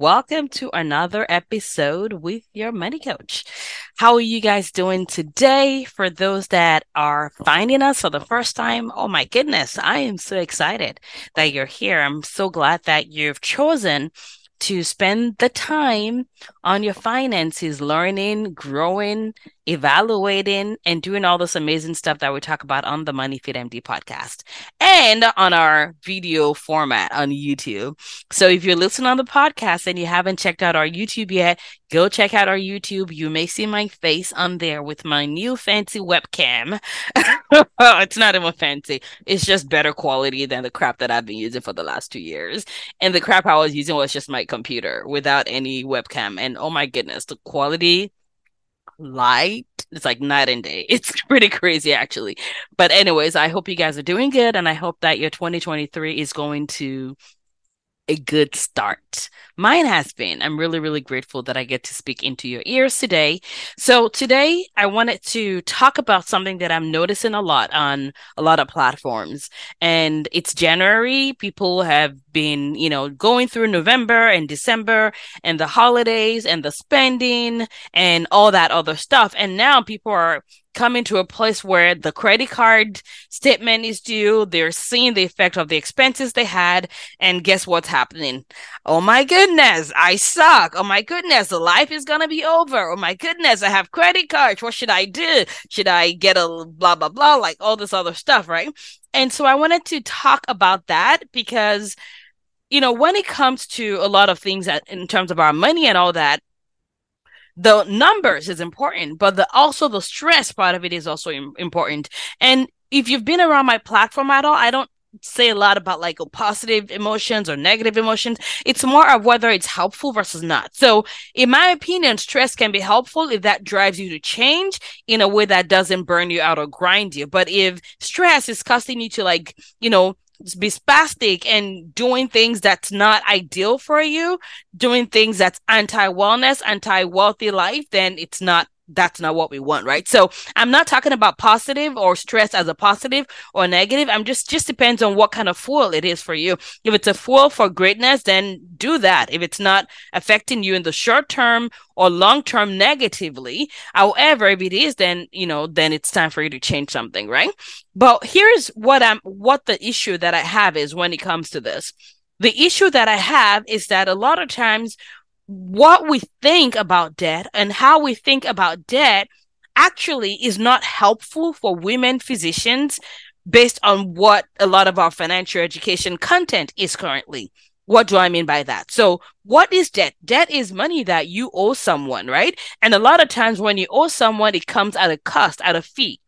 welcome to another episode with your money coach. How are you guys doing today? For those that are finding us for the first time, oh my goodness, I am so excited that you're here. I'm so glad that you've chosen to spend the time on your finances, learning, growing, evaluating, and doing all this amazing stuff that we talk about on the Money Fit MD podcast and on our video format on YouTube. So if you're listening on the podcast and you haven't checked out our YouTube yet, go check out our YouTube. You may see my face on there with my new fancy webcam. it's not even fancy. It's just better quality than the crap that I've been using for the last two years. And the crap I was using was just my computer without any webcam. And oh my goodness, the quality light. It's like night and day. It's pretty crazy actually. But anyways i hope you guys are doing good and i hope that your 2023 is going to a good start. Mine has been. I'm really, really grateful that I get to speak into your ears today. So, today I wanted to talk about something that I'm noticing a lot on a lot of platforms. And it's January. People have been, you know, going through November and December and the holidays and the spending and all that other stuff. And now people are coming to a place where the credit card statement is due. They're seeing the effect of the expenses they had. And guess what's happening? Oh my goodness, I suck. Oh my goodness, the life is going to be over. Oh my goodness, I have credit cards. What should I do? Should I get a blah, blah, blah, like all this other stuff, right? And so I wanted to talk about that because you know, when it comes to a lot of things that in terms of our money and all that, the numbers is important, but the also the stress part of it is also Im- important. And if you've been around my platform at all, I don't say a lot about like positive emotions or negative emotions. It's more of whether it's helpful versus not. So, in my opinion, stress can be helpful if that drives you to change in a way that doesn't burn you out or grind you. But if stress is causing you to like, you know, be spastic and doing things that's not ideal for you, doing things that's anti wellness, anti wealthy life, then it's not that's not what we want, right? So I'm not talking about positive or stress as a positive or negative. I'm just just depends on what kind of fuel it is for you. If it's a fuel for greatness, then do that. If it's not affecting you in the short term or long term negatively, however, if it is, then you know, then it's time for you to change something, right? But here's what I'm what the issue that I have is when it comes to this. The issue that I have is that a lot of times what we think about debt and how we think about debt actually is not helpful for women physicians based on what a lot of our financial education content is currently. What do I mean by that? So, what is debt? Debt is money that you owe someone, right? And a lot of times when you owe someone, it comes at a cost, at a fee.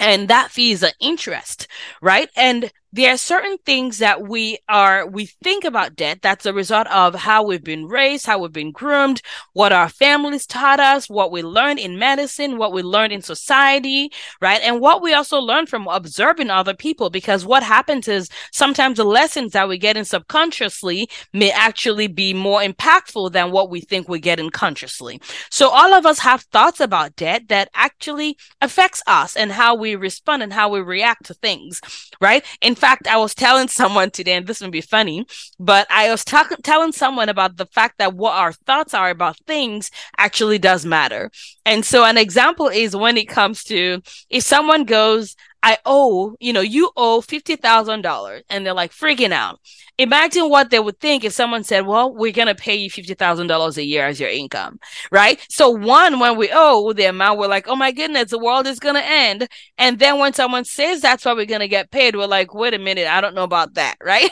And that fee is an interest, right? And there are certain things that we are we think about debt. That's a result of how we've been raised how we've been groomed what our families taught us what we learned in medicine what we learned in society right? And what we also learn from observing other people because what happens is sometimes the lessons that we get in subconsciously may actually be more impactful than what we think we get in consciously. So all of us have thoughts about debt that actually affects us and how we respond and how we react to things right? In fact, I was telling someone today, and this would be funny, but I was talking telling someone about the fact that what our thoughts are about things actually does matter. And so, an example is when it comes to if someone goes, I owe, you know, you owe $50,000 and they're like freaking out. Imagine what they would think if someone said, well, we're going to pay you $50,000 a year as your income, right? So one, when we owe the amount, we're like, oh my goodness, the world is going to end. And then when someone says that's what we're going to get paid, we're like, wait a minute, I don't know about that, right?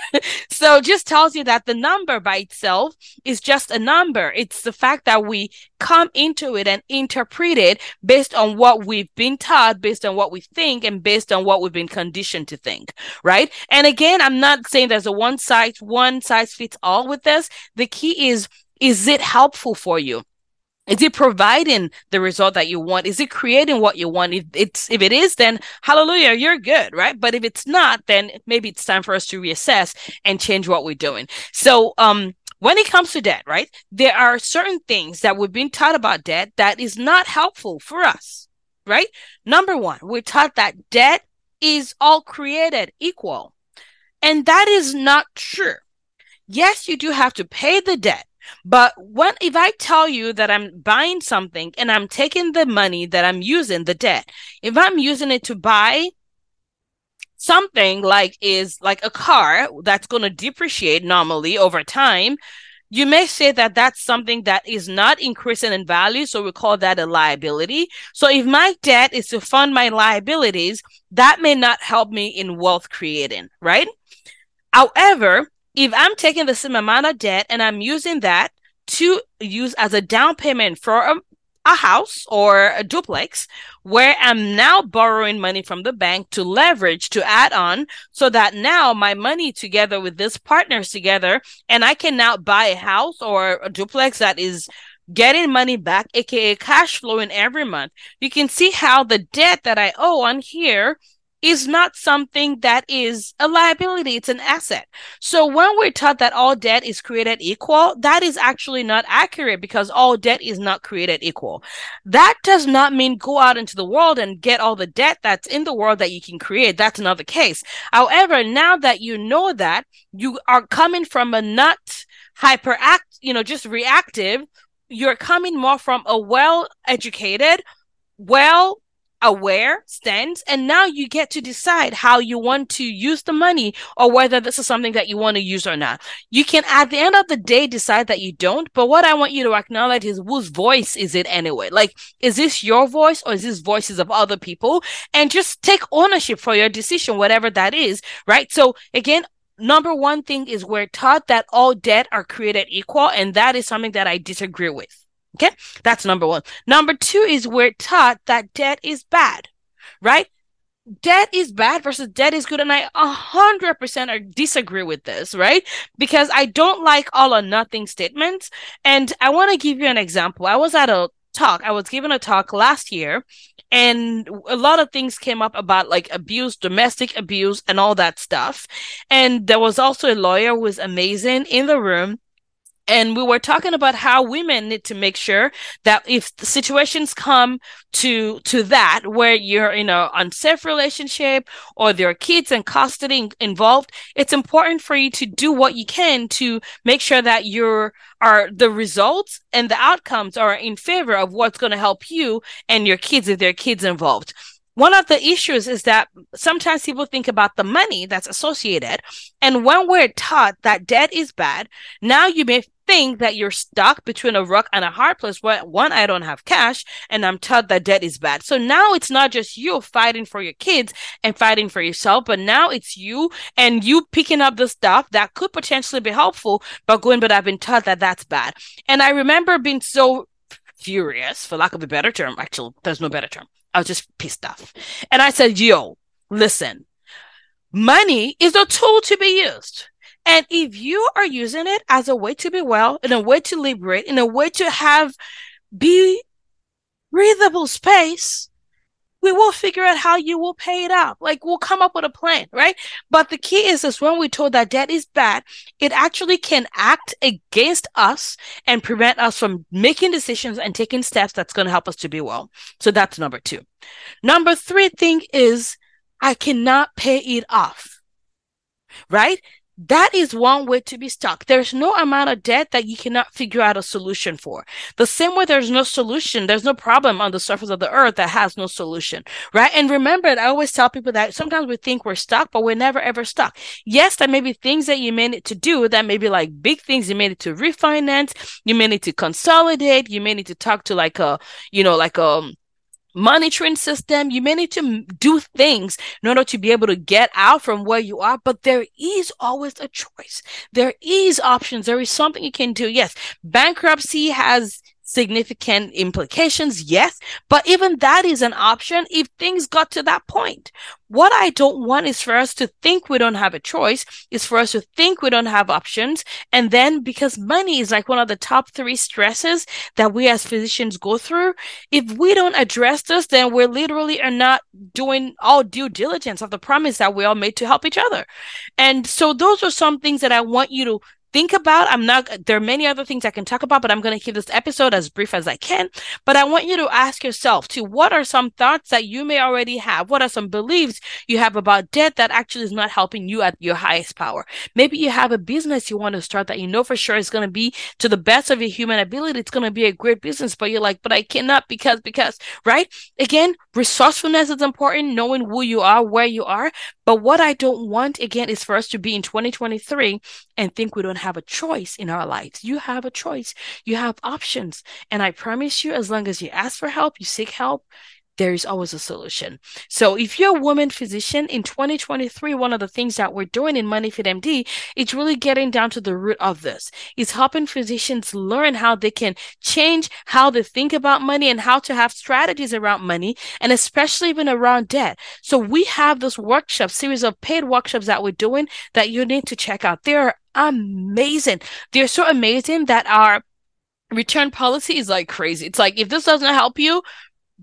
so just tells you that the number by itself is just a number. It's the fact that we come into it and interpret it based on what we've been taught, based on what we think, and based on what we've been conditioned to think, right? And again, I'm not saying there's a one size, one size fits all with this. The key is, is it helpful for you? Is it providing the result that you want? Is it creating what you want? If it's if it is, then hallelujah, you're good, right? But if it's not, then maybe it's time for us to reassess and change what we're doing. So um when it comes to debt, right? There are certain things that we've been taught about debt that is not helpful for us, right? Number one, we're taught that debt is all created equal. And that is not true. Yes, you do have to pay the debt, but when if I tell you that I'm buying something and I'm taking the money that I'm using, the debt, if I'm using it to buy something like is like a car that's going to depreciate normally over time, you may say that that's something that is not increasing in value. So we call that a liability. So if my debt is to fund my liabilities, that may not help me in wealth creating, right? However, if I'm taking the same amount of debt and I'm using that to use as a down payment for a, a house or a duplex where I'm now borrowing money from the bank to leverage to add on so that now my money together with this partners together and I can now buy a house or a duplex that is getting money back, aka cash flowing every month. You can see how the debt that I owe on here is not something that is a liability, it's an asset. So when we're taught that all debt is created equal, that is actually not accurate because all debt is not created equal. That does not mean go out into the world and get all the debt that's in the world that you can create. That's another case. However, now that you know that, you are coming from a not hyperact, you know, just reactive, you're coming more from a well educated, well aware stance and now you get to decide how you want to use the money or whether this is something that you want to use or not. You can at the end of the day decide that you don't but what i want you to acknowledge is whose voice is it anyway? Like is this your voice or is this voices of other people? And just take ownership for your decision whatever that is right? So again number one thing is we're taught that all debt are created equal and that is something that i disagree with Okay. That's number one. Number two is we're taught that debt is bad, right? Debt is bad versus debt is good. And I a hundred percent disagree with this, right? Because I don't like all or nothing statements. And I want to give you an example. I was at a talk. I was given a talk last year and a lot of things came up about like abuse, domestic abuse and all that stuff. And there was also a lawyer who was amazing in the room and we were talking about how women need to make sure that if situations come to to that where you're in a unsafe relationship or there are kids and custody involved it's important for you to do what you can to make sure that your are the results and the outcomes are in favor of what's going to help you and your kids if there are kids involved one of the issues is that sometimes people think about the money that's associated. And when we're taught that debt is bad, now you may think that you're stuck between a rock and a hard place where one, I don't have cash and I'm taught that debt is bad. So now it's not just you fighting for your kids and fighting for yourself, but now it's you and you picking up the stuff that could potentially be helpful, but going, but I've been taught that that's bad. And I remember being so furious, for lack of a better term. Actually, there's no better term. I was just pissed off. And I said, yo, listen, money is a tool to be used. And if you are using it as a way to be well, in a way to liberate, in a way to have be breathable space, we will figure out how you will pay it out. Like we'll come up with a plan, right? But the key is this when we told that debt is bad, it actually can act against us and prevent us from making decisions and taking steps that's going to help us to be well. So that's number two. Number three thing is I cannot pay it off, right? That is one way to be stuck. There's no amount of debt that you cannot figure out a solution for. The same way there's no solution, there's no problem on the surface of the earth that has no solution, right? And remember, I always tell people that sometimes we think we're stuck, but we're never ever stuck. Yes, there may be things that you may need to do that may be like big things you may need to refinance, you may need to consolidate, you may need to talk to like a, you know, like a, um, monitoring system. You may need to do things in order to be able to get out from where you are, but there is always a choice. There is options. There is something you can do. Yes, bankruptcy has significant implications, yes, but even that is an option if things got to that point. What I don't want is for us to think we don't have a choice, is for us to think we don't have options. And then because money is like one of the top three stresses that we as physicians go through, if we don't address this, then we're literally are not doing all due diligence of the promise that we all made to help each other. And so those are some things that I want you to think about. I'm not, there are many other things I can talk about, but I'm going to keep this episode as brief as I can. But I want you to ask yourself to what are some thoughts that you may already have? What are some beliefs you have about debt that actually is not helping you at your highest power? Maybe you have a business you want to start that you know for sure is going to be to the best of your human ability. It's going to be a great business, but you're like, but I cannot because, because, right? Again, resourcefulness is important, knowing who you are, where you are. But what I don't want again is for us to be in 2023 and think we don't have a choice in our lives. You have a choice. You have options. And I promise you, as long as you ask for help, you seek help, there is always a solution. So if you're a woman physician in 2023, one of the things that we're doing in MoneyFit MD is really getting down to the root of this. It's helping physicians learn how they can change how they think about money and how to have strategies around money and especially even around debt. So we have this workshop series of paid workshops that we're doing that you need to check out. They're amazing. They're so amazing that our return policy is like crazy. It's like if this doesn't help you,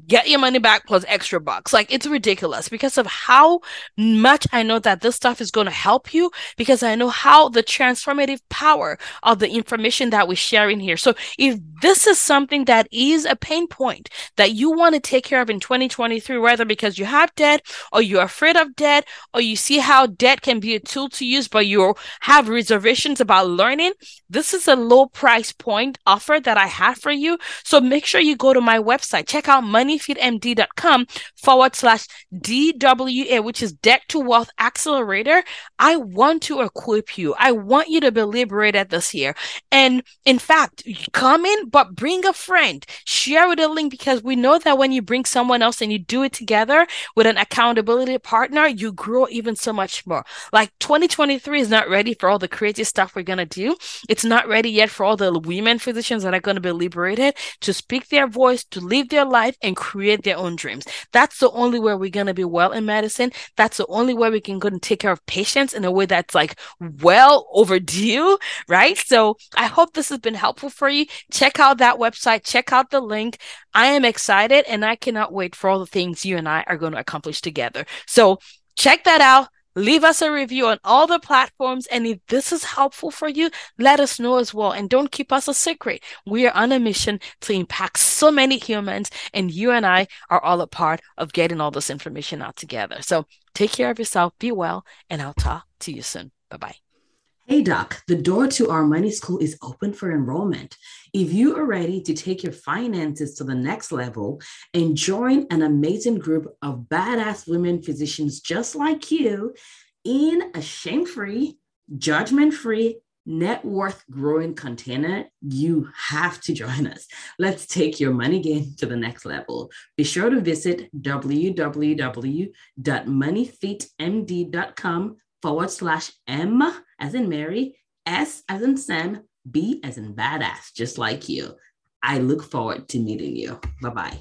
get your money back plus extra bucks. Like it's ridiculous because of how much I know that this stuff is going to help you because I know how the transformative power of the information that we're sharing here. So if this is something that is a pain point that you want to take care of in 2023, whether because you have debt or you're afraid of debt or you see how debt can be a tool to use, but you have reservations about learning, this is a low price point offer that I have for you. So make sure you go to my website, check out money moneyfitmd.com forward slash DWA, which is Debt to Wealth Accelerator. I want to equip you. I want you to be liberated this year. And in fact, come in, but bring a friend. Share with a link because we know that when you bring someone else and you do it together with an accountability partner, you grow even so much more. Like 2023 is not ready for all the crazy stuff we're going to do. It's not ready yet for all the women physicians that are going to be liberated to speak their voice, to live their life and create their own dreams. That's the only way we're going to be well in medicine. That's the only way we can go and take care of patients in a way that's like well overdue, right? So I hope this has been helpful for you. Check out that website, check out the link. I am excited and I cannot wait for all the things you and I are going to accomplish together. So check that out. Leave us a review on all the platforms. And if this is helpful for you, let us know as well. And don't keep us a secret. We are on a mission to impact so many humans, and you and I are all a part of getting all this information out together. So take care of yourself, be well, and I'll talk to you soon. Bye bye. Hey, Doc, the door to our money school is open for enrollment. If you are ready to take your finances to the next level and join an amazing group of badass women physicians just like you in a shame free, judgment free, net worth growing container, you have to join us. Let's take your money game to the next level. Be sure to visit www.moneyfitmd.com forward slash M as in Mary, S as in Sam, B as in badass, just like you. I look forward to meeting you. Bye bye.